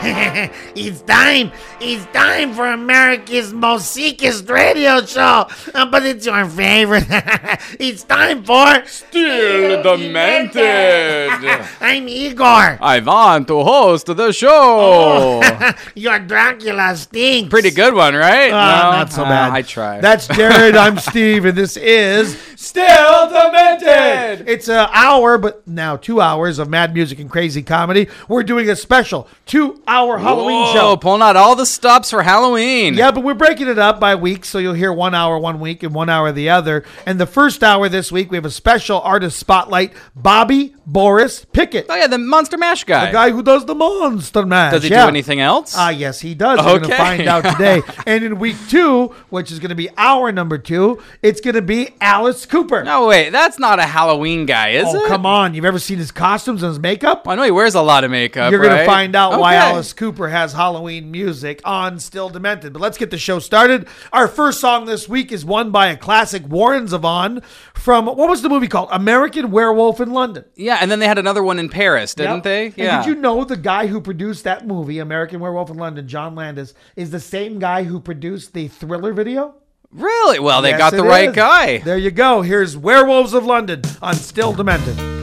it's time. It's time for America's most sickest radio show. Uh, but it's your favorite. it's time for Still Demented. I'm Igor. Ivan to host the show. your Dracula stinks. Pretty good one, right? Ah, No? not so bad. I tried. That's Jared. I'm Steve, and this is Still Demented. It's an hour, but now two hours of mad music and crazy comedy. We're doing a special two-hour Halloween Whoa, show. pulling out all the stops for Halloween. Yeah, but we're breaking it up by week, so you'll hear one hour one week and one hour the other. And the first hour this week, we have a special artist spotlight: Bobby Boris Pickett, Oh yeah, the Monster Mash guy. the guy who does the Monster Mash. Does he yeah. do anything else? Ah, yes, he does. We're going to find out today. and in week two, which is going to be our number two, it's going to be Alice Cooper. no, wait, that's not a Halloween guy, is oh, it? come on. You've ever seen his costumes and his makeup? I know he wears a lot of makeup. You're going to find out why Alice Cooper has Halloween music on Still Demented. But let's get the show started. Our first song this week is one by a classic Warren Zevon from what was the movie called? American Werewolf in London. Yeah, and then they had another one in Paris, didn't Yep. they? And did you know the guy who produced that movie, American Werewolf in London, John Landis, is the same guy who produced the Thriller video? really? Well, they Yes, got the right is. guy. There you go. Here's Werewolves of London on Still Demented.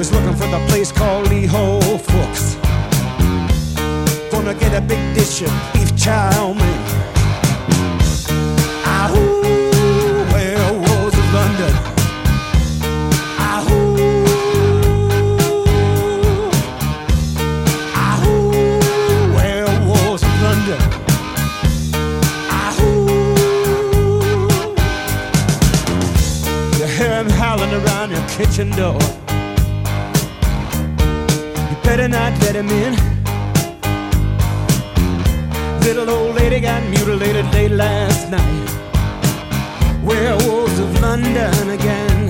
Was looking for the place called Lee Ho Fooks. Gonna get a big dish of beef chow mein. London. Ahoo. Ahoo, werewolves of London. Ahoo. You hear him howling around your kitchen door. Better not let him in. Little old lady got mutilated late last night. Werewolves of London again.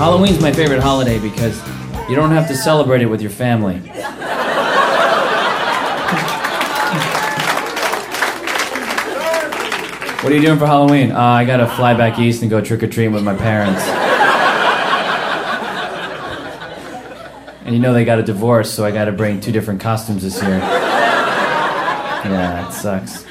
Halloween's my favorite holiday because you don't have to celebrate it with your family. What are you doing for Halloween? Uh, I gotta fly back east and go trick or treating with my parents. And you know they got a divorce, so I gotta bring two different costumes this year. Yeah, it sucks.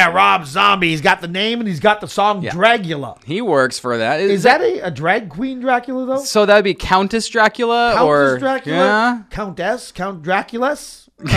Yeah, Rob Zombie. He's got the name and he's got the song Yeah. Dragula. He works for that. Is that a, a drag queen Dracula though? so? That'd be Countess Dracula Countess or Dracula? Yeah. Countess? Count Draculas?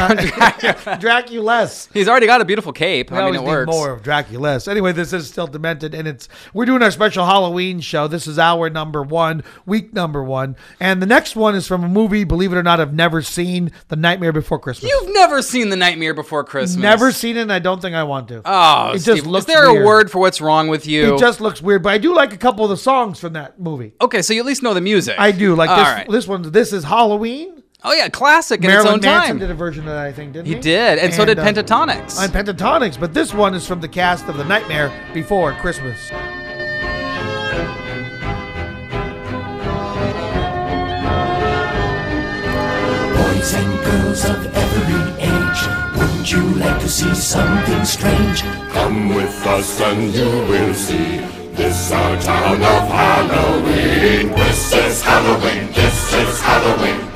Draculas. He's already got a beautiful cape. We I mean, it need works. more of Draculas. Anyway, this is still demented, and it's we're doing our special Halloween show. This is our number one, week number one, and the next one is from a movie. Believe it or not, I've never seen The Nightmare Before Christmas. You've never seen The Nightmare Before Christmas. never seen it. and I don't think I want to. Oh, It just looks Is there weird. a word for what's wrong with you? it just looks weird, but I do like a couple of the songs from that movie. okay, so you at least know the music. I do like All this. right. This one. This is Halloween. Oh yeah, classic in Marilyn its own Manson time. did a version of that, I think, didn't he? He did, and, so did uh, Pentatonix. on Pentatonix, but this one is from the cast of The Nightmare Before Christmas. Boys and girls of every age, wouldn't you like to see something strange? Come with us and you will see. This our town of Halloween. This is Halloween. This is Halloween.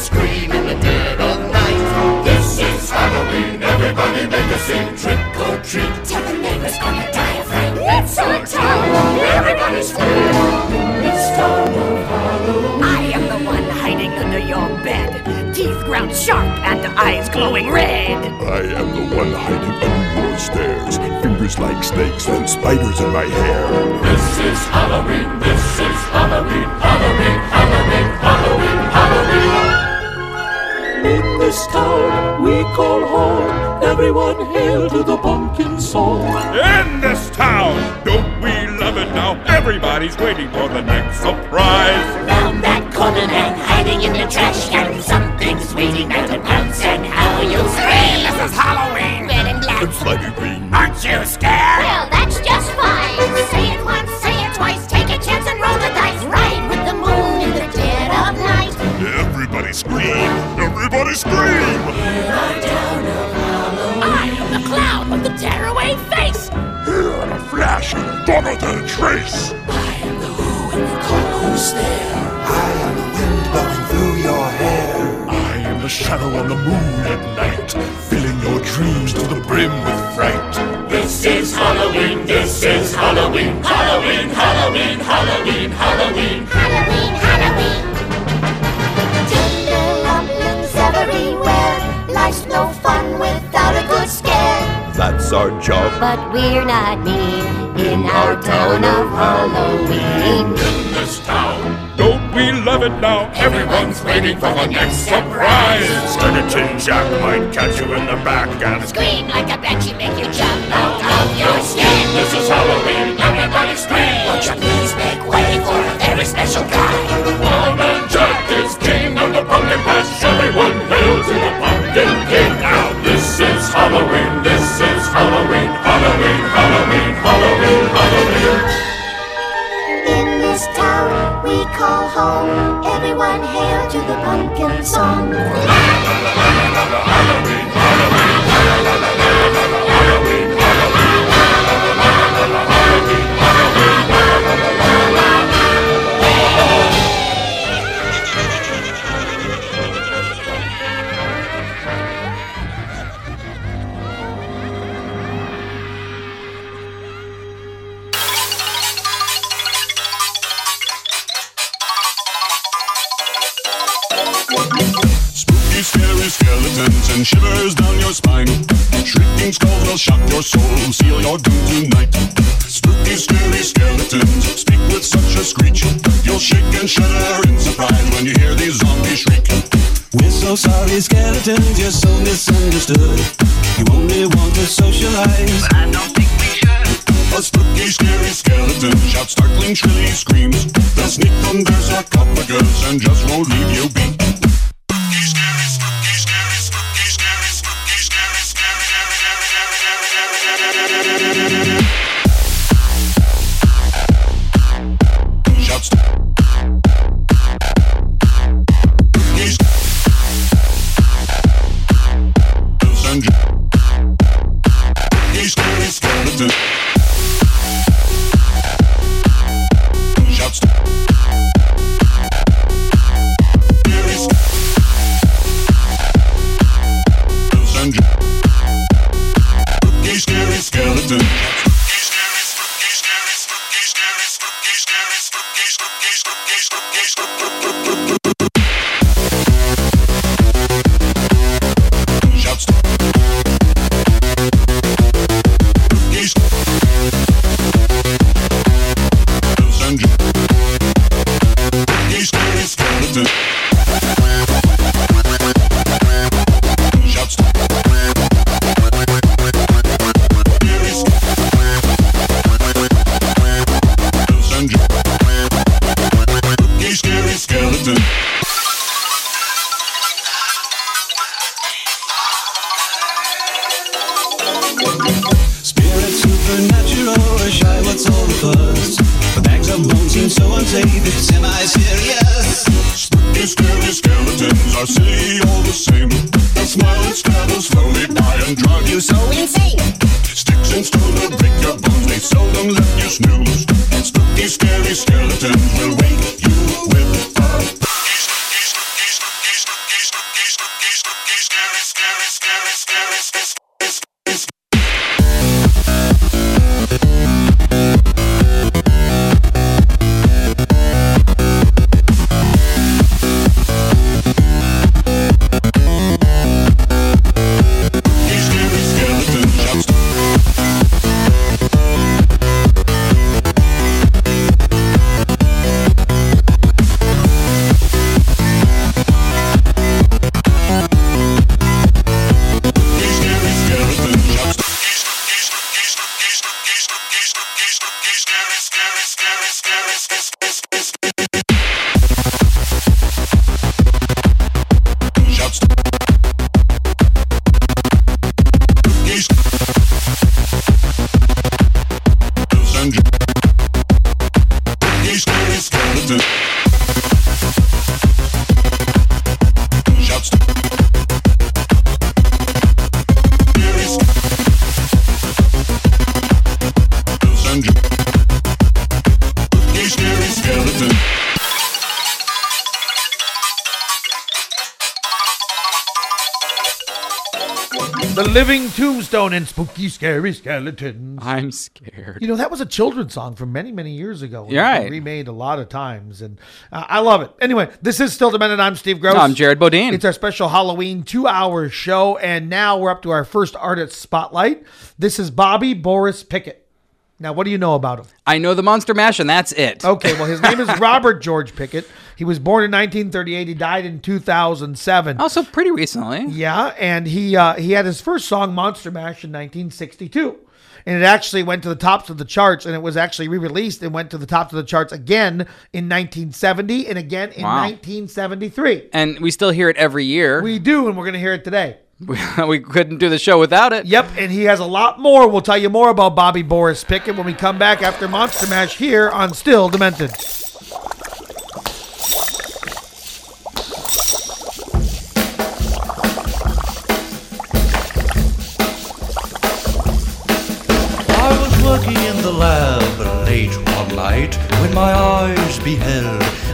Scream in the dead of night. This is Halloween. Everybody make a scene. Trick or treat. Tell the neighbors on your diaphragm. It's our town. Everybody scream. This town of Halloween. I am the one hiding under your bed. Teeth ground sharp and eyes glowing red. I am the one hiding under your stairs. Fingers like snakes and spiders in my hair. This is Halloween. This is Halloween. Halloween. Halloween. Halloween. Halloween. In this town we call home. Everyone hail to the pumpkin song. In this town, don't we love it now? Everybody's waiting for the next surprise. Round that corner man hiding in the trash can. Something's waiting there to pounce and how you scream. This is Halloween. Red and black. It's slimy green. Aren't you scared? Well, that's just fine. Say it scream! Everybody scream! I am the clown with the tearaway face. Here in a flash, and gone than a trace. I am the who and you call who's there. I am the wind blowing through your hair. I am the shadow on the moon at night, filling your dreams to the brim with fright. This is Halloween, this is Halloween, Halloween, Halloween, Halloween, Halloween. Halloween, Halloween. Tender Life's no fun without a good scare. That's our job. But we're not mean in our town of Halloween. In this town, don't we love it now? Everyone's waiting for the next surprise. Skeleton Jack might catch you in the back and Scream like a banshee, make you jump out of your skin. This is Halloween, everybody scream! Won't you please make way for a very special guy? Wild Man Jack is king of the pumpkin patch. Everyone hail to the pumpkin king. Now this is Halloween, this is Halloween, Halloween, Halloween, Halloween, Halloween. In this town we call home. Everyone hail to the pumpkin song. Spooky, skeletons and shivers down your spine. Shrieking skulls will shock your soul, seal your doom tonight. Spooky, scary skeletons speak with such a screech. You'll shake and shudder in surprise when you hear these zombies shriek. We're so sorry, skeletons, you're so misunderstood. You only want to socialize. But I don't think we should. A spooky, scary skeleton shouts startling, shrilly screams. They'll sneak under sarcophagus and just won't leave you be. Uh Tombstone and Spooky Scary Skeletons. I'm scared. You know, that was a children's song from many, many years ago. It's right. Remade a lot of times. And uh, I love it. Anyway, this is Still Demented. I'm Steve Gross. I'm Jared Bodine. It's our special Halloween two hour show. And now we're up to our first artist spotlight. This is Bobby Boris Pickett. Now, what do you know about him? I know the Monster Mash, and that's it. Okay, well, his name is Robert George Pickett. He was born in 1938. He died in 2007. Also, pretty recently. Yeah, and he uh, he had his first song Monster Mash in 1962. And it actually went to the tops of the charts, and it was actually re-released and went to the tops of the charts again in 1970 and again in Wow. 1973. And we still hear it every year. We do, and we're going to hear it today. we couldn't do the show without it. Yep, and he has a lot more. We'll tell you more about Bobby Boris Pickett when we come back after Monster Mash here on Still Demented. I was working in the lab late one night when my eyes beheld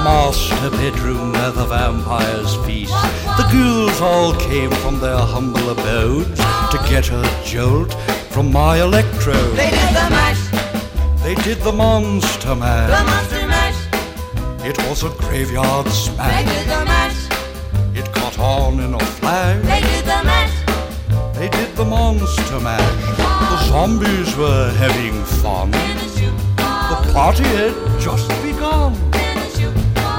the master bedroom where the vampires feast. The ghouls all came from their humble abodes to get a jolt from my electrode. They did the mash, They did the monster mash. the monster mash. It was a graveyard smash. They did the mash, It caught on in a flash. they did the mash. They did the monster mash. The zombies were having fun. In the shoe, The party had just begun.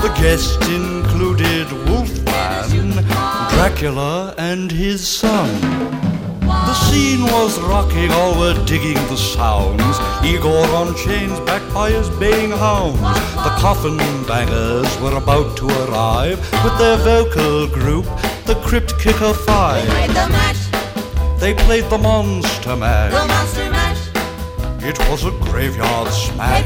The guests included Wolfman, Dracula, and his son. The scene was rocking, all were digging the sounds. Igor on chains, backed by his baying hounds. The coffin bangers were about to arrive with their vocal group, the Crypt Kicker Five. They played the mash, They played the Monster match. the monster match. It was a graveyard smash.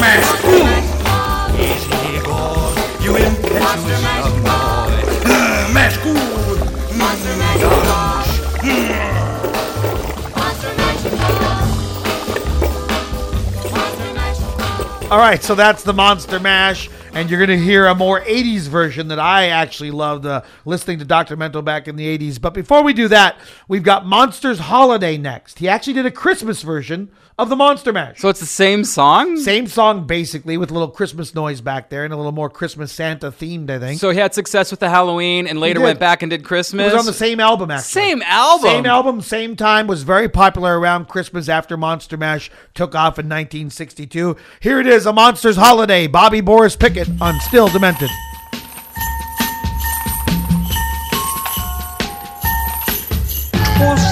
Mash! Easy, Igor, you impetuous young boy. Mash good! All right, so that's the Monster Mash, and you're going to hear a more 80s version that I actually loved uh, listening to Dr. Demento back in the 80s. But before we do that, we've got Monsters Holiday next. He actually did a Christmas version of the Monster Mash. So it's the same song? Same song, basically, with a little Christmas noise back there and a little more Christmas Santa themed, I think. So he had success with the Halloween and later went back and did Christmas? it was on the same album, actually. Same album. Same album, same time, was very popular around Christmas after Monster Mash took off in 1962. Here it is, A Monster's Holiday, Bobby Boris Pickett on Still Demented.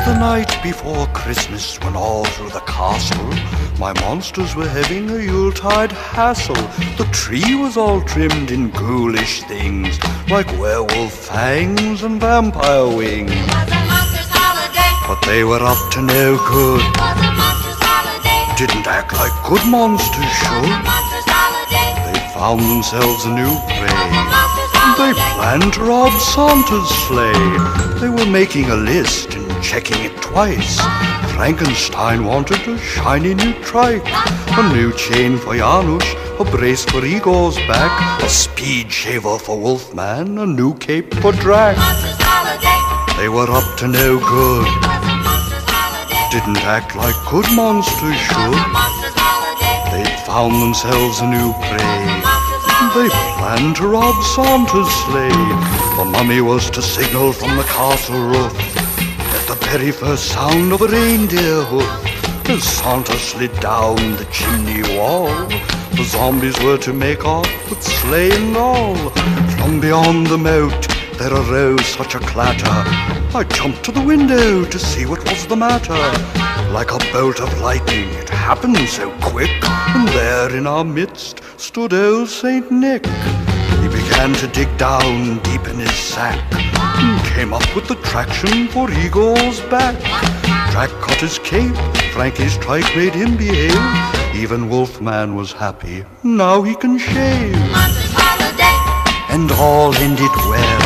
The night before Christmas when all through the castle my monsters were having a Yuletide hassle. The tree was all trimmed in ghoulish things like werewolf fangs and vampire wings. But they were up to no good. Didn't act like good monsters should. They found themselves a new prey. They planned to rob Santa's sleigh. They were making a list checking it twice. Frankenstein wanted a shiny new trike, a new chain for Janusz, a brace for Igor's back, a speed shaver for Wolfman, a new cape for Drac. They were up to no good. Didn't act like good monsters should. They'd found themselves a new prey. They planned to rob Santa's sleigh. The mummy was to signal from the castle roof the very first sound of a reindeer hoof. Santa slid down the chimney wall, the zombies were to make off with sleigh and all. From beyond the moat there arose such a clatter. I jumped to the window to see what was the matter. Like a bolt of lightning, it happened so quick, and there in our midst stood old Saint Nick. He began to dig down deep in his sack, came up with the traction for Igor's back. Drac caught his cape, Frankie's trike made him behave. Even Wolfman was happy, now he can shave. And all ended well.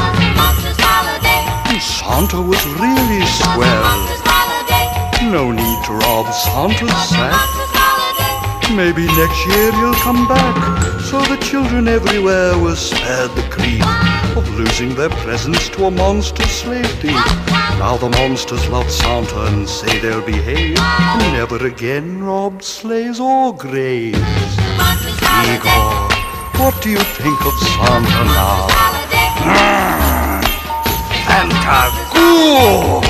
And Santa was really swell. No need to rob Santa's sack. Maybe next year he'll come back. So the children everywhere were spared the grief of losing their presents to a monster slave. Now the monsters love Santa and say they'll behave and never again rob sleighs or graves. Igor, what do you think of Santa now? Mm, Fantagool!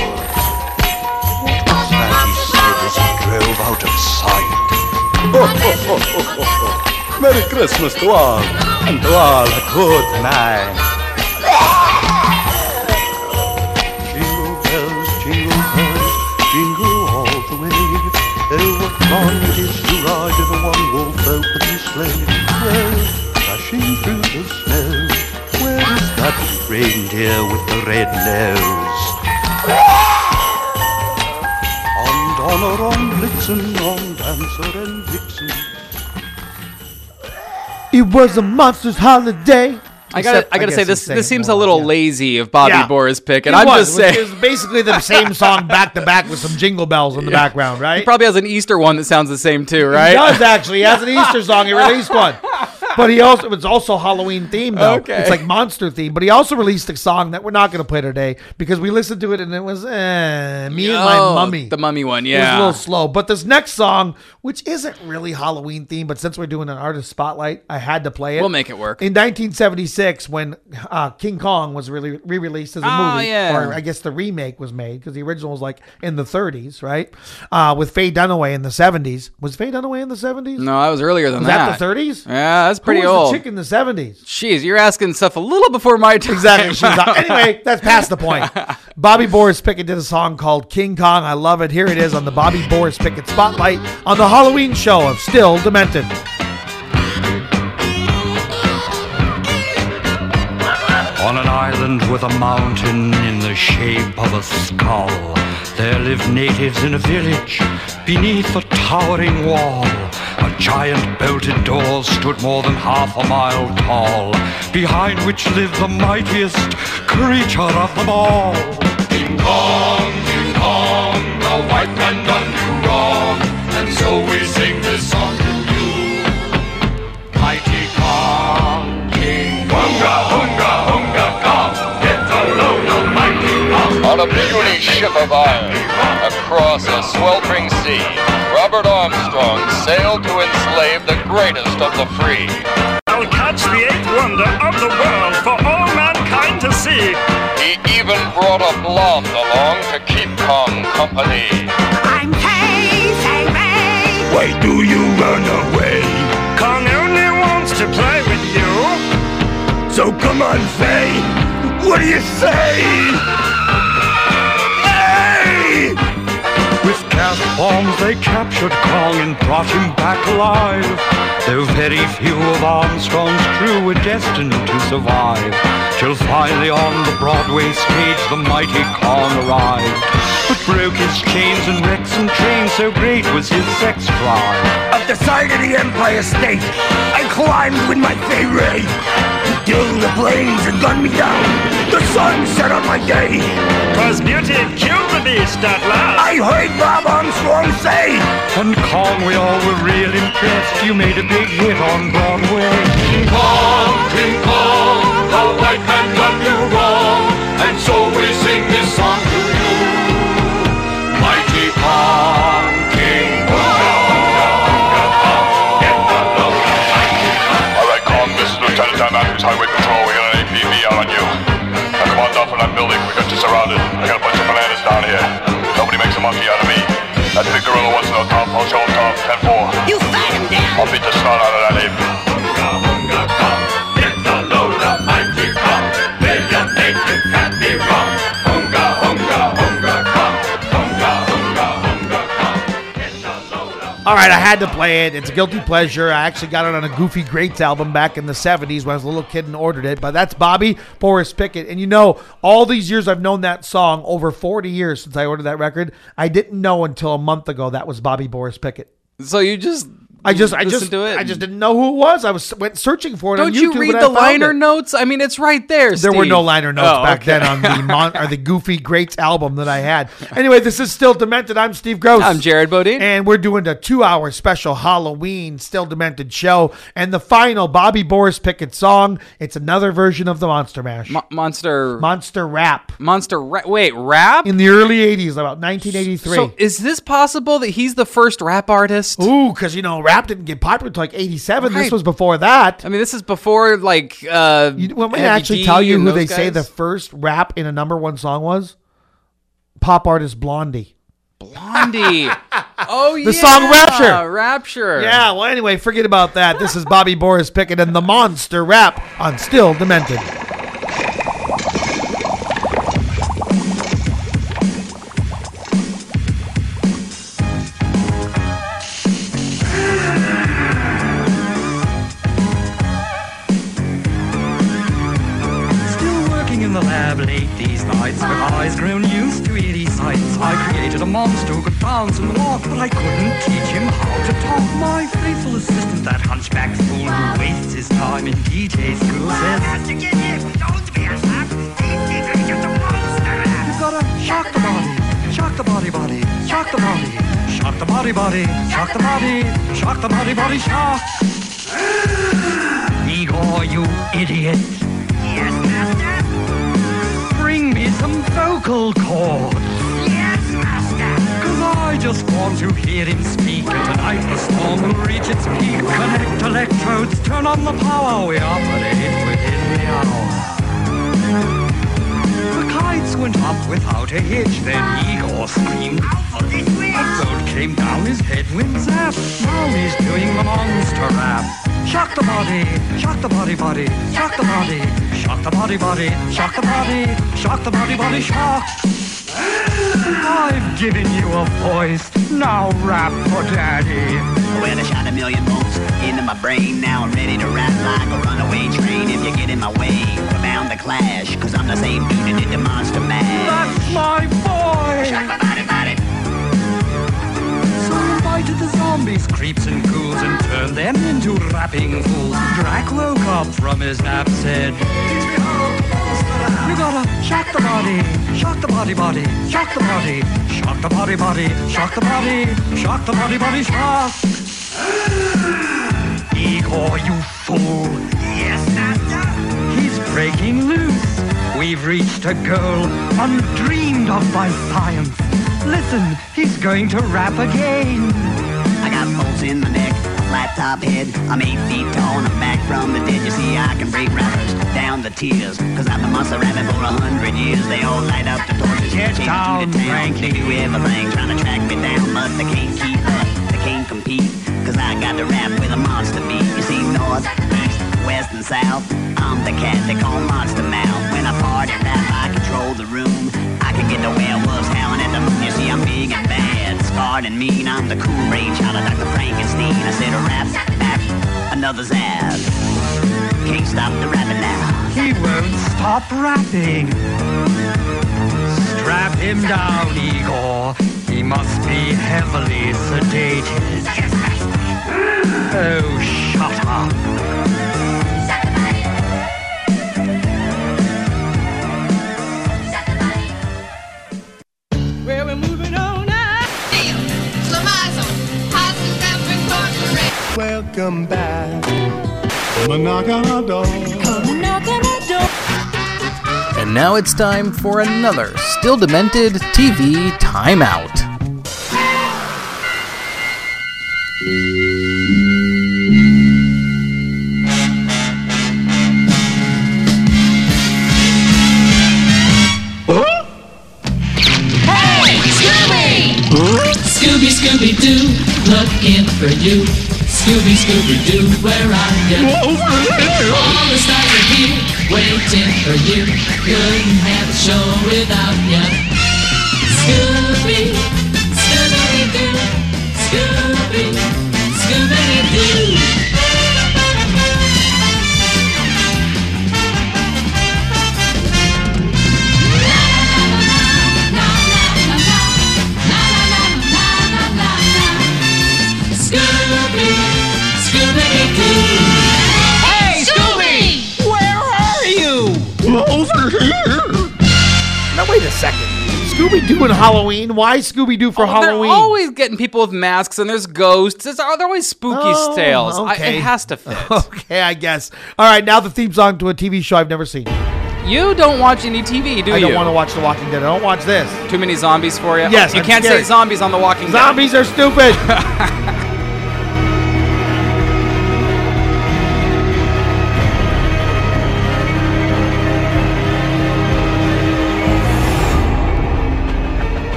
What was that he said as he drove out of sight? Merry Christmas to all, and to all a good night. Jingle bells, jingle bells, jingle all the way. Oh, what fun it is to ride in a one-wolf open sleigh. Well, dashing through the snow. Where is that reindeer with the red nose? On Donner, on Blitzen, on Dancer and Vixen. It was a monster's holiday. I gotta, Except, I gotta guess say this. This seems more, a little yeah. lazy of Bobby Yeah. Boris Pickett. It I'm was. just saying. it's basically the same song back to back with some jingle bells in the background, right? He probably has an Easter one that sounds the same too, right? He right? does actually. He has an Easter song. He released one. But he also it's also Halloween themed though. Okay. It's like monster themed. But he also released a song that we're not going to play today because we listened to it and it was eh, me and my Oh, mummy. the mummy one, yeah, It was a little slow. But this next song, which isn't really Halloween themed, but since we're doing an artist spotlight, I had to play it. We'll make it work. In 1976, when uh, King Kong was really re-released as a Oh, movie, yeah. or I guess the remake was made because the original was like in the 30s, right? Uh, with Faye Dunaway in the 70s. Was Faye Dunaway in the 70s? No, that was earlier than Was that. that the 30s? Yeah, that's pretty Who was old. the chick in the 70s? Jeez, you're asking stuff a little before my time. Exactly. She was out- anyway, that's past the point. Bobby Boris Pickett did a song called King Kong. I love it. Here it is on the Bobby Boris Pickett Spotlight on the Halloween show of Still Demented. On an island with a mountain in the shape of a skull, There lived natives in a village beneath a towering wall. A giant bolted door stood more than half a mile tall, behind which lived the mightiest creature of them all. King Kong, King Kong, the white man done you wrong, and so we sing ship of iron, across a sweltering sea, Robert Armstrong sailed to enslave the greatest of the free. I'll catch the eighth wonder of the world for all mankind to see. He even brought a blonde along to keep Kong company. I'm Tay, Tay Ray. Why do you run away? Kong only wants to play with you. So come on, Faye, what do you say? Gas bombs they captured Kong and brought him back alive. Though very few of Armstrong's crew were destined to survive. Till finally on the Broadway stage the mighty Kong arrived. But broke his chains and wrecks and trains, so great was his sex drive. Up the side of the Empire State, I climbed with my Ray. Till the planes had gunned me down, the sun set on my day. Cause beauty killed the beast at last. I heard Bob Armstrong say, And Kong, we all were real impressed. You made a big hit on Broadway. King Kong, King Kong, the white man right, I had to play it. It's a guilty pleasure. I actually got it on a Goofy Greats album back in the 70s when I was a little kid and ordered it. But that's Bobby Boris Pickett. And you know, all these years I've known that song, over 40 years since I ordered that record, I didn't know until a month ago that was Bobby Boris Pickett. So you just I just, I just, to it. I just didn't know who it was. I was went searching for it Don't YouTube. you read the liner it. notes? I mean, it's right there. There were no liner notes Oh, back okay. then on the mon- or the Goofy Greats album that I had. Anyway, this is Still Demented. I'm Steve Gross. I'm Jared Bodine. And we're doing a two hour special Halloween Still Demented show. And the final Bobby Boris Pickett song. It's another version of the Monster Mash. Mo- monster. Monster Rap. monster. Ra- wait, rap? In the early 80s, about 1983. So is this possible that he's the first rap artist? Ooh, because, you know, rap didn't get popular until like 87. This was before that. I mean, this is before like. uh You want me to actually tell you who they say the first rap in a number one song was? Pop artist Blondie. Blondie. oh yeah, The song Rapture. Rapture. Yeah, well, anyway, forget about that. This is Bobby Boris Pickett and the Monster Rap on Still Demented. With eyes grown used to eerie sights. I created a monster who could bounce and walk, but I couldn't teach him how to talk. My faithful assistant, that hunchback fool who wastes his time in DJ school, says, get you, don't be a sap. He's just a monster. You've gotta shock the body, shock the body, body, shock the body, shock the body, body, shock the body, shock the body, body, shock. Igor, you idiot. Me some vocal cords. Yes, master. Cause I just want to hear him speak. And tonight the storm will reach its peak. Connect electrodes, turn on the power. We operate within the hour. The kites went up without a hitch. Then Igor screamed. Out of this. A bolt came down his head when zap. Now he's doing the monster rap Shock the body, shock the body body Shock the body, shock the body body Shock the body, shock the body body shock I've given you a voice. Now rap for daddy. Well, I shot a million bolts into my brain. Now I'm ready to rap like a runaway train. If you get in my way, we're bound to clash. Cause I'm the same dude that did the monster mash. That's my boy. Shock my body, body. I the zombies, creeps and ghouls, and turned them into rapping fools. Drac woke up from his nap, said, Teach. You gotta shock the body, shock the body, body, shock the body, shock the body, body, shock the body, shock the body, body, shock. Igor, you fool. Yes, master. He's breaking loose. We've reached a goal undreamed of by science. Listen, he's going to rap again. I got bolts in my neck, a flat top head. I'm eight feet tall and I'm back from the dead. You see, I can break rappers down to tears. Cause I'm the monster rapping for a hundred years. They all light up the torches. Get down, to the town. They do everything trying to track me down, but they can't keep up. They can't compete. Cause I got to rap with a monster beat. You see, north, east, west, and south. I'm the cat they call Monster Mouth. When I party rap, I control the room. I can get the werewolves howling I'm big and bad, scarred and mean. I'm the cool child of Dr. Frankenstein. I said a rap, back, another zap. Can't stop the rapping now. He won't stop rapping. Strap him down, Igor. He must be heavily sedated. Oh, shut up. Welcome back. Come and knock on our door. And now it's time for another Still Demented TV Timeout. Hey, Scooby! Scooby, Scooby Doo, looking for you. Scooby, Scooby Doo, where are you? All the stars are here, waiting for you. Couldn't have a show without you. Scooby, Scooby Hey, Scooby! Where are you? Over here. Now wait a second. Scooby Doo and Halloween. Why Scooby Doo for Oh, They're Halloween? always getting people with masks, and there's ghosts. It's, they're always spooky Oh, tales. I- okay. it has to fit. Okay, I guess. All right, now the theme song to a TV show I've never seen. You don't watch any TV, do I you? I don't want to watch The Walking Dead. I don't watch this. Too many zombies for you? Yes, You I'm can't scared. say zombies on The Walking Dead. Zombies are stupid.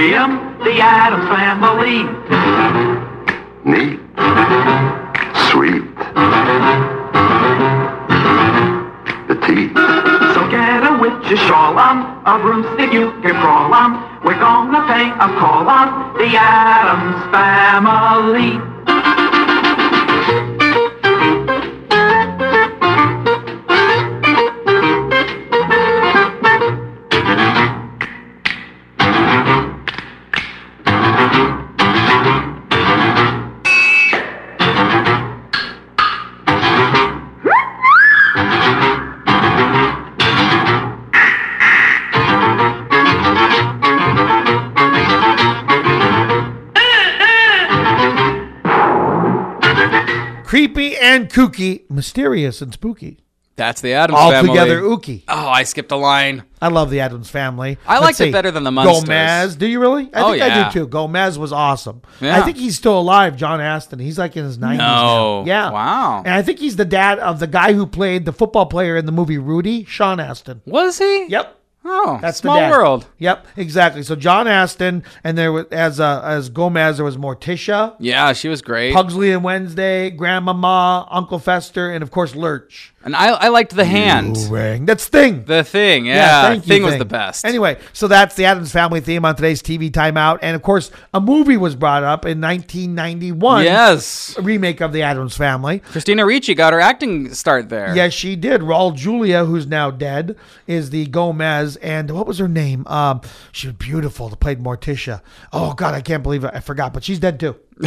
are a spree 'em, the Addams family. Neat. Sweet. Petite. So get a witch's shawl on, a broomstick you can crawl on. We're gonna pay a call on the Addams family. kooky, mysterious, and spooky. That's the Addams All family. together ooky. Oh, I skipped a line. I love the Addams family. I like liked it better than the Munsters. Gomez, do you really? I Oh, think yeah. I do too. Gomez was awesome. Yeah. I think he's still alive, John Astin. He's like in his 90s. No. now. Yeah. Wow. And I think he's the dad of the guy who played the football player in the movie Rudy, Sean Astin. Was he? Yep. Oh, that's small the dad. world. Yep, exactly. So John Astin, and there was as uh, as Gomez, there was Morticia. Yeah, she was great. Pugsley and Wednesday, Grandmama, Uncle Fester, and of course Lurch. And I, I liked the hand. Ring. That's Thing. The Thing, yeah. yeah thing, thing was the best. Anyway, so that's the Addams Family theme on today's TV Timeout. And of course, a movie was brought up in 1991. Yes. A remake of The Addams Family. Christina Ricci got her acting start there. Yes, she did. Raul Julia, who's now dead, is the Gomez. And what was her name? Um, she was beautiful. to played Morticia. Oh, God, I can't believe it. I forgot, but she's dead too.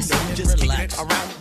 just keep it around.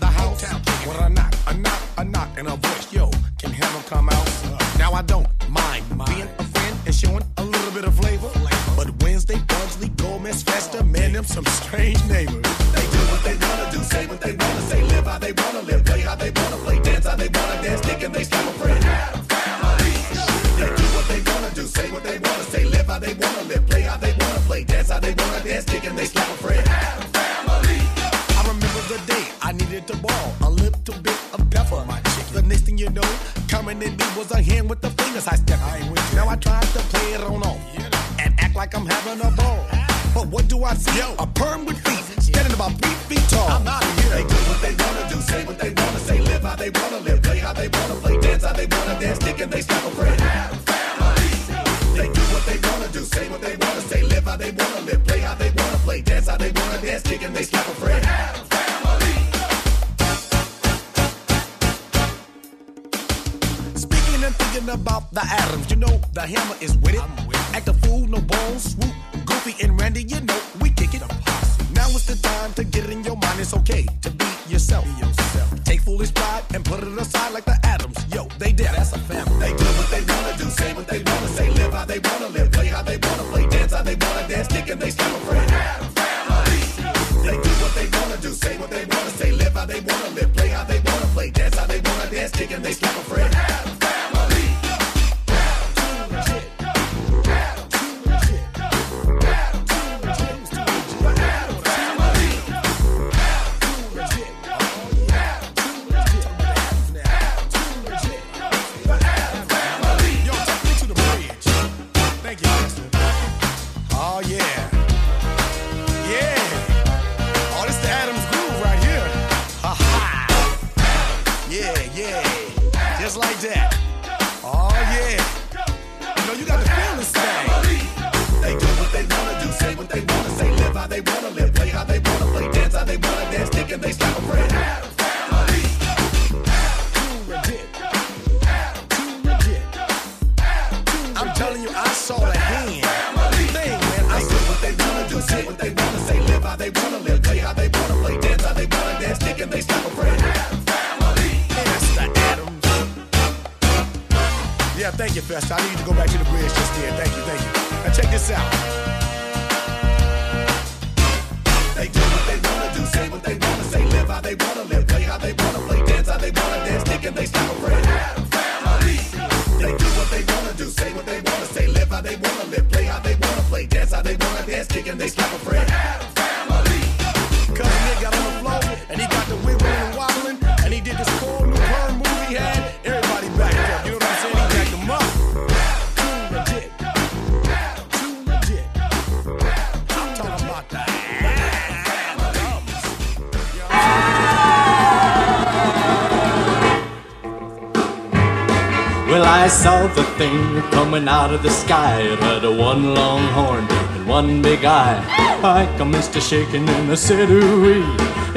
saw the thing coming out of the sky. It had a one long horn and one big eye. I commenced mister shaking and I said, ooh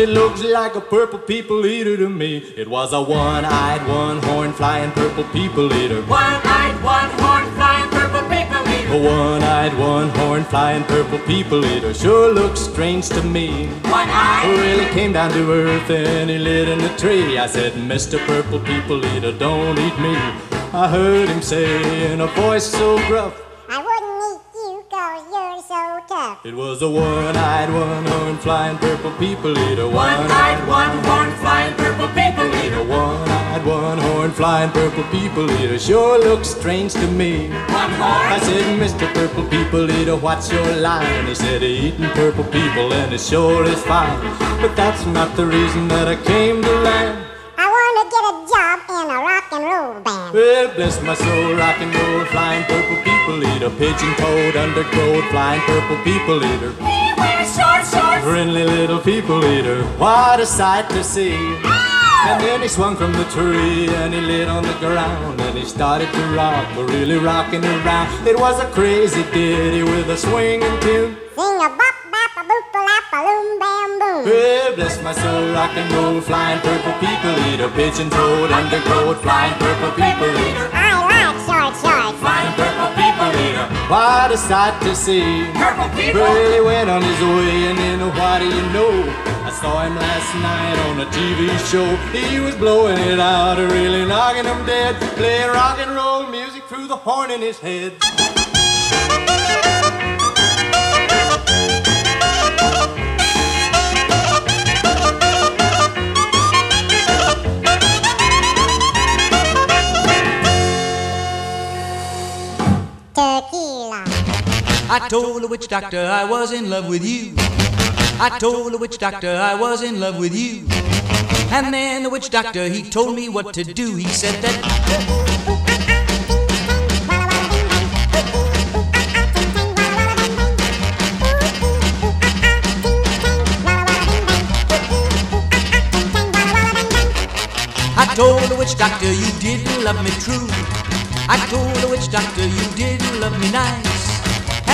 it looks like a purple people eater to me. It was a one-eyed, one-horn flying purple people eater. One-eyed, one-horn flying purple people eater. A one-eyed, one-horn flying purple people eater sure looks strange to me. One-eyed really came down to earth and he lit in a tree. I said, Mr. Purple People Eater, don't eat me. I heard him say in a voice so gruff. I wouldn't eat you cause you're so tough. It was a one-eyed, one-horn flying purple people eater. One-eyed, one-horn flying purple people eater. One-eyed, one-horn flying purple people eater sure looks strange to me. One horn. I said, Mr. Purple People Eater, what's your line? He said, eating purple people and it sure is fine. But that's not the reason that I came to land. In a rock and roll band. Well, bless my soul, rock and roll, flying purple people eater, pigeon toed, undergrowth, flying purple people eater. He wears short shorts. Friendly little people eater, what a sight to see. Ah! And then he swung from the tree and he lit on the ground and he started to rock, really rocking around. It was a crazy ditty with a swinging tune. Sing a bop bop a boop a lap a loom bam boom. Well, bless my soul, rock and roll, flying purple people eater, pigeon toed, undergrowth, flying purple people eater. I like short shorts. Flying purple people eater. What a sight to see. Purple people. He went on his way, and then what do you know? I saw him last night on a TV show. He was blowing it out, really knocking him dead. Playing rock and roll music through the horn in his head. I told the witch doctor I was in love with you. I told the witch doctor I was in love with you. And then the witch doctor he told me what to do. He said that I told the witch doctor you didn't love me true. I told the witch doctor you didn't love me nice.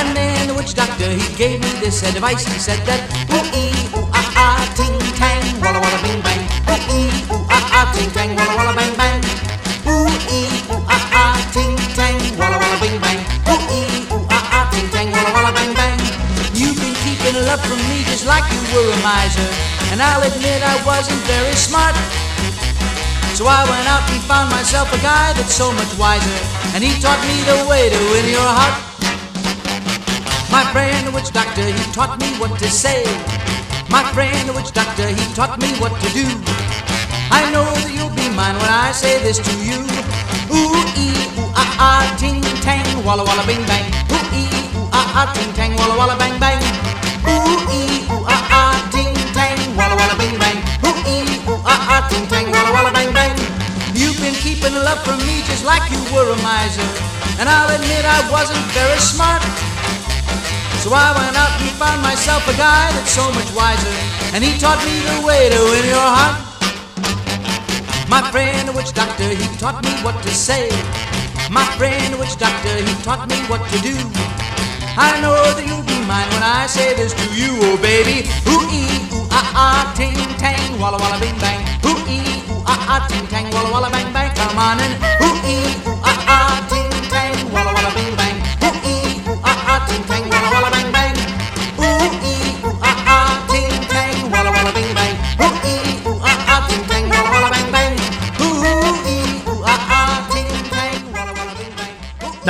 And then the witch doctor he gave me this advice. He said that ooh ee ooh ah ah ting tang walla walla bing bang. Ooh ee ooh ah ah ting tang walla walla bang bang. Ooh ee ooh ah ah ting tang walla walla bing bang. Ooh ee ooh ah ah ting tang walla walla bang bang. You've been keeping love from me just like you were a miser. And I'll admit I wasn't very smart. So I went out and found myself a guy that's so much wiser, and he taught me the way to win your heart. My friend, the witch doctor, he taught me what to say. My friend, the witch doctor, he taught me what to do. I know that you'll be mine when I say this to you. Ooh ee ooh ah ah ting tang walla walla bing bang. Ooh ee ooh ah ah ting tang walla walla bang bang. Ooh ee ooh ah ah ting tang walla walla bing bang. Ooh ee ooh ah ah ting tang walla walla bang bang. You've been keeping love from me just like you were a miser, and I'll admit I wasn't very smart. So I went out and found myself a guy that's so much wiser, and he taught me the way to win your heart. My friend, the witch doctor, he taught me what to say. My friend, the witch doctor, he taught me what to do. I know that you'll be mine when I say this to you, oh baby. Ooh ee ooh ah ah ting tang walla walla bing bang. Ooh ee ooh ah ah ting tang walla walla bang bang. Come on and ooh ee ooh ah ah ting tang walla walla bing bang. Ooh ee ooh ah ah ting tang walla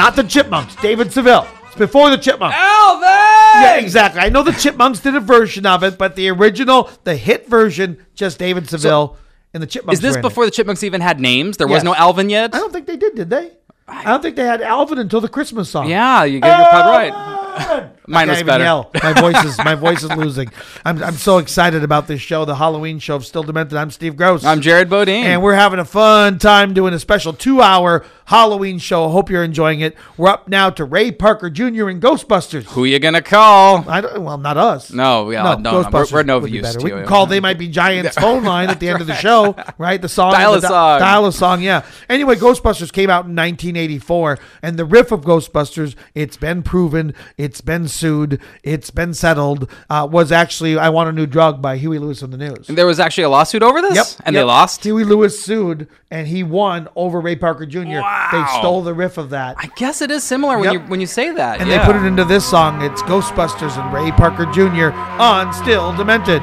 Not the Chipmunks. David Seville. It's before the Chipmunks. Alvin! Yeah, exactly. I know the Chipmunks did a version of it, but the original, the hit version, just David Seville and the Chipmunks. Is this were in it. before the Chipmunks even had names? There was Yes. no Alvin yet? I don't think they did, did they? I don't think they had Alvin until the Christmas song. Yeah, you get your pub right. Mine was better. yell. My voice is my voice is losing. I'm I'm so excited about this show, the Halloween show of Still Demented. I'm Steve Gross. I'm Jared Bodine. And we're having a fun time doing a special two hour Halloween show. Hope you're enjoying it. We're up now to Ray Parker Jr. and Ghostbusters. Who you gonna call? I don't, well, not us. No, yeah, no, no, we're, Ghostbusters we're no would be use to We can call They Might Be Giants phone line at the end of the show, right? The song. Dial a song. Dial a song, yeah. Anyway, Ghostbusters came out in 1984, and the riff of Ghostbusters, it's been proven, it's been sued. It's been settled. Uh, was actually I Want a New Drug by Huey Lewis and the News. And there was actually a lawsuit over this? Yep. And they lost? Huey Lewis sued and he won over Ray Parker Jr. They stole the riff of that. I guess it is similar when Yep. you when you say that. and yeah. they put it into this song. It's Ghostbusters and Ray Parker Jr. on Still Demented.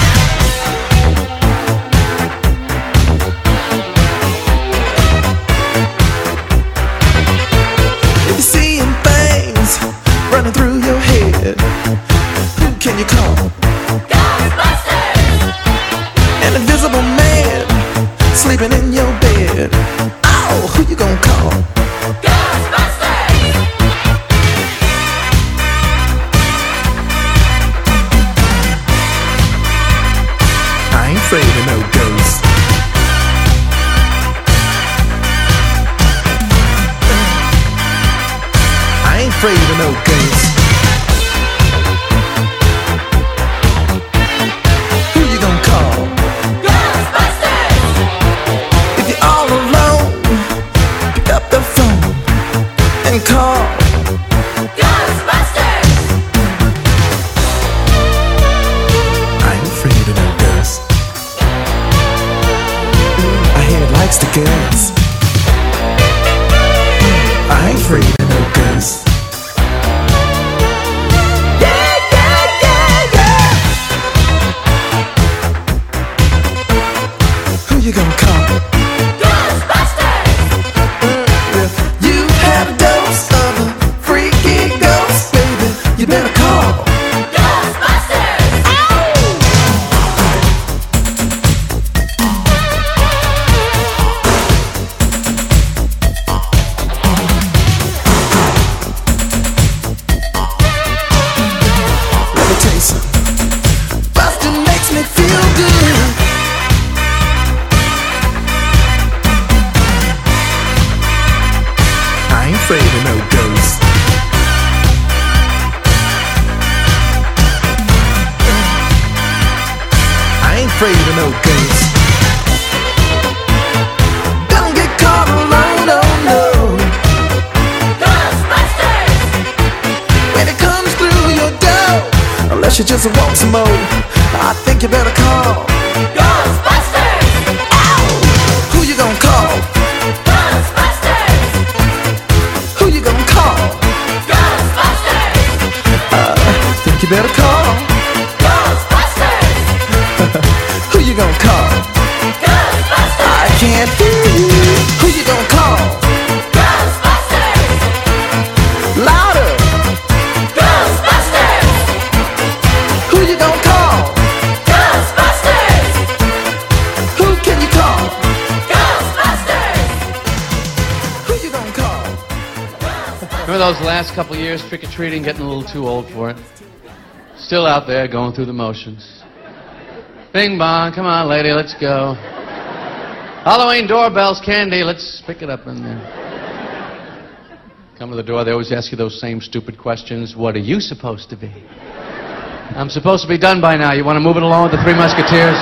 You just want some more, I think you better call. Last couple years trick or treating, getting a little too old for it? Still out there going through the motions. Bing bong, come on, lady, let's go. Halloween doorbells, candy, let's pick it up in there. Come to the door, they always ask you those same stupid questions. What are you supposed to be? I'm supposed to be done by now. You want to move it along with the Three Musketeers?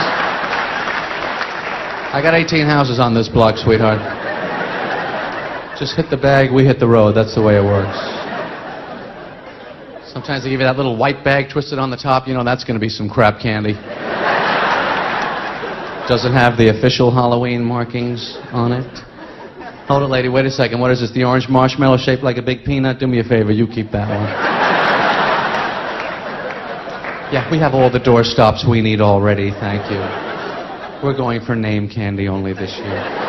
I got 18 houses on this block, sweetheart. Just hit the bag, we hit the road. That's the way it works. Sometimes they give you that little white bag twisted on the top. You know, that's going to be some crap candy. Doesn't have the official Halloween markings on it. Hold it, lady. Wait a second. What is this? The orange marshmallow shaped like a big peanut? Do me a favor. You keep that one. Yeah, we have all the door stops we need already. Thank you. We're going for name candy only this year.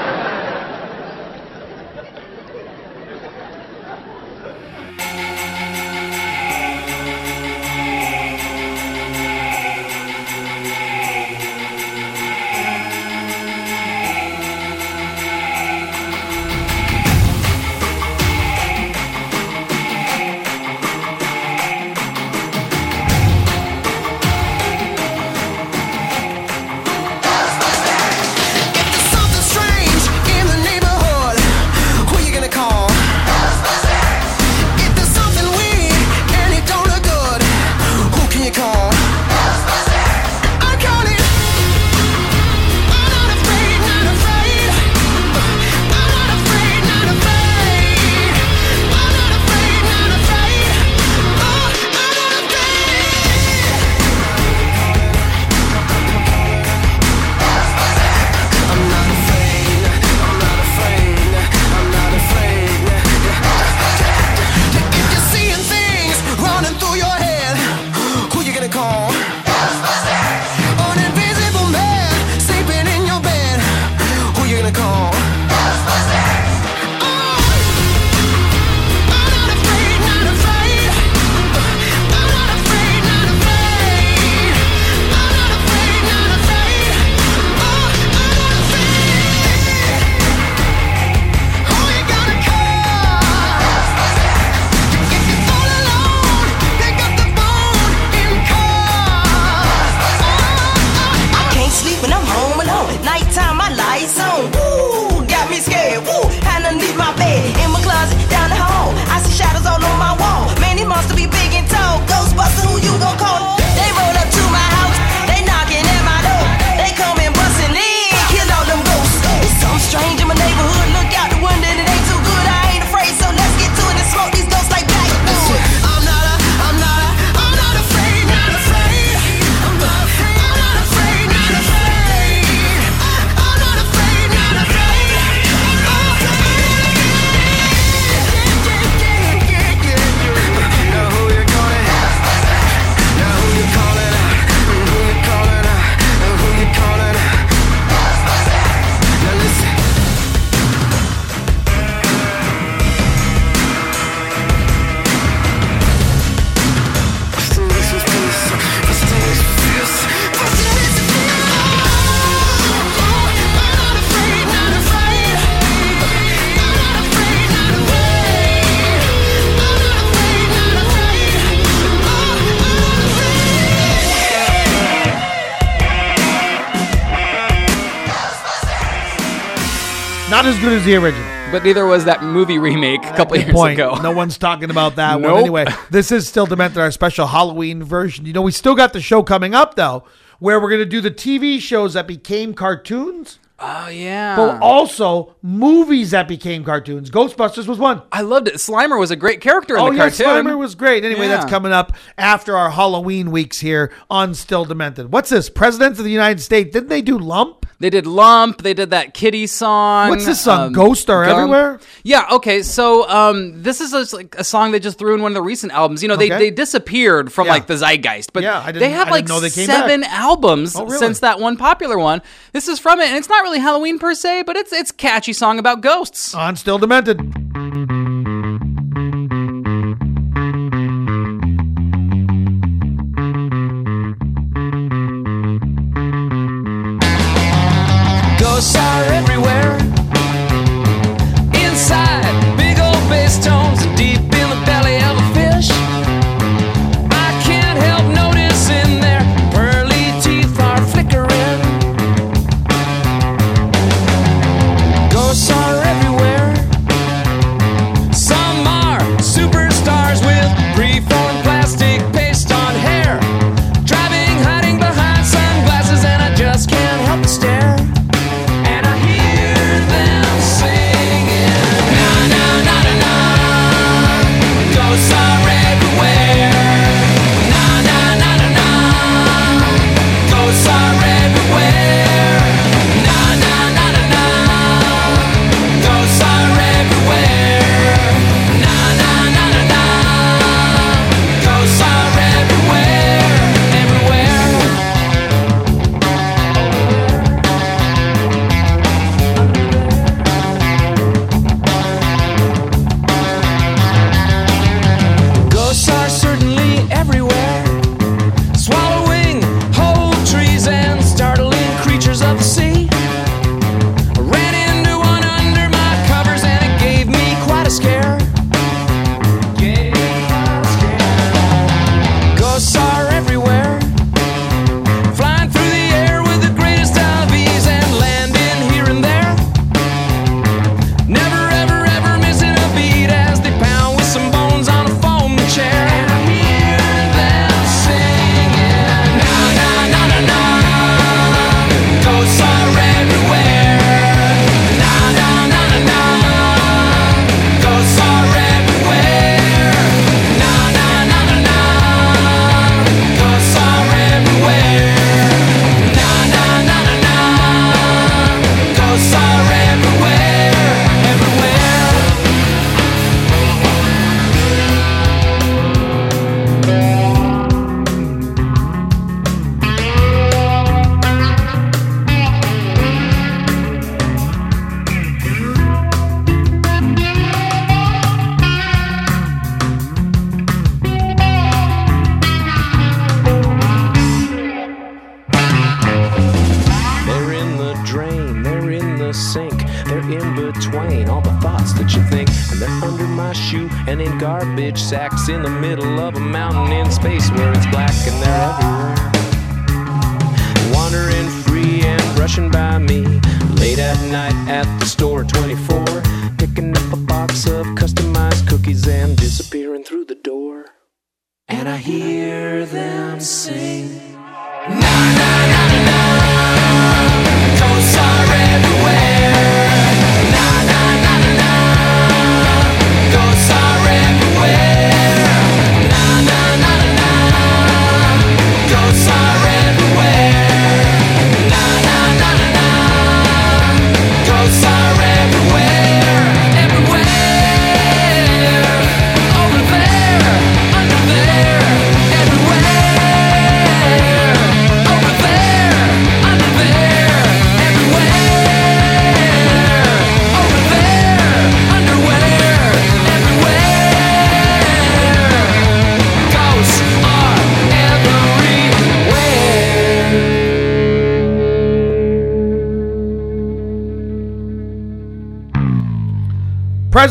The original. But neither was that movie remake a couple years point. ago. No one's talking about that one. Nope. Anyway, this is still Demented, our special Halloween version. You know, we still got the show coming up, though, where we're going to do the TV shows that became cartoons. Oh yeah. But also movies that became cartoons. Ghostbusters was one. I loved it. Slimer was a great character in oh, the yes, cartoon. Slimer was great. Anyway, Yeah. that's coming up after our Halloween weeks here on Still Demented. What's this? Presidents of the United States. Didn't they do Lump? They did Lump. They did that Kitty song. What's this song? Ghost Are Gump. Everywhere? Yeah. Okay. So um, this is a, like a song they just threw in one of the recent albums. You know, they, Okay. they disappeared from Yeah. like the zeitgeist, but Yeah, I didn't- they have like they came back. seven albums Oh, really? since that one popular one. This is from it, and it's not really Halloween per se, but it's it's a catchy song about ghosts. On Still Demented.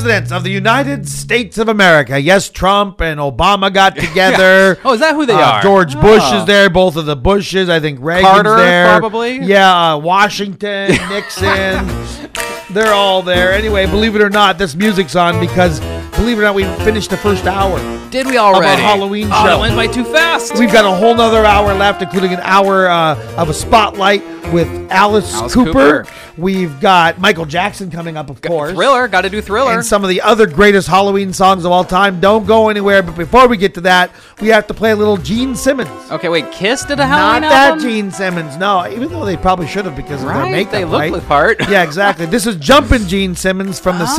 Presidents of the United States of America. Yes, Trump and Obama got together. Oh, is that who they Uh, are? George Bush Oh. is there. Both of the Bushes. I think Reagan's Carter, there. probably? Yeah, uh, Washington, Nixon. They're all there. Anyway, believe it or not, this music's on because, believe it or not, we finished the first hour. Did we of our already? Halloween Oh, show. that went by too fast. We've got a whole nother hour left, including an hour uh, of a spotlight with Alice, Alice Cooper. Cooper. We've got Michael Jackson coming up, of course. Thriller, got to do Thriller. And some of the other greatest Halloween songs of all time. Don't go anywhere. But before we get to that, we have to play a little Gene Simmons. Okay, wait, Kiss did a Halloween Not Halloween that album? Gene Simmons. No, even though they probably should have because of their Right, makeup. they look right? the part. Yeah, exactly. This is Jumpin' Gene Simmons from the Ah.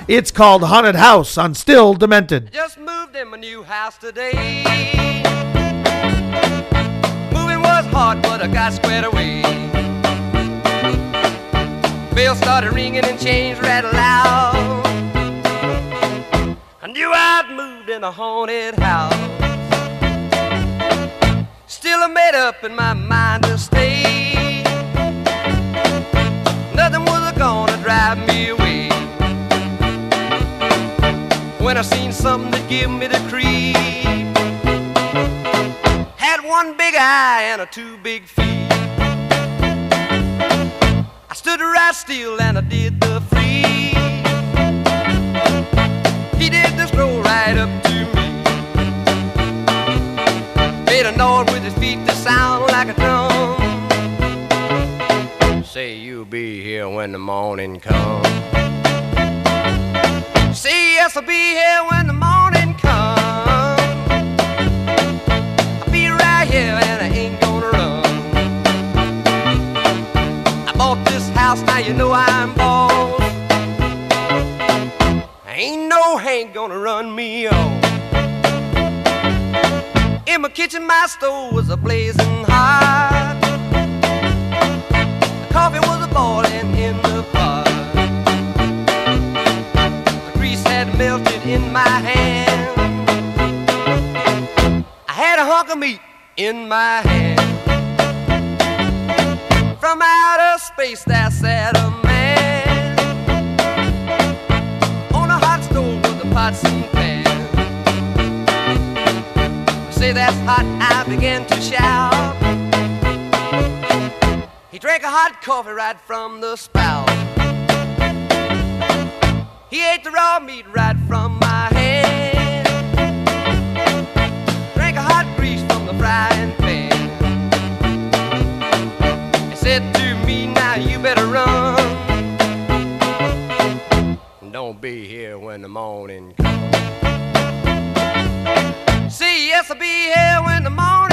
60s. It's called Haunted House on Still Demented. Just moved in my new house today. Moving was hard, but I got squared away. Bell started ringing and chains rattled loud. I knew I'd moved in a haunted house. Still, I made up in my mind to stay. Nothing was gonna drive me away. When I seen something that give me the creep. Had one big eye and a two big feet. I stood right still and I did the free. He did the stroll right up to me. Made a noise with his feet that sound like a drum. Say you'll be here when the morning comes. Say yes, I'll be here when the morning comes. I'll be right here and I ain't gonna run. I bought this house, now you know I'm boss. Ain't no Hank gonna run me off. In my kitchen, my stove was a blazing hot. The coffee was a boiling in. The in my hand. I had a hunk of meat in my hand. From outer space, there sat a man on a hot stove with the pots and pans. Say that's hot, I began to shout. He drank a hot coffee right from the spout. He ate the raw meat right from said to me, now you better run. Don't be here when the morning comes. See, yes, I'll be here when the morning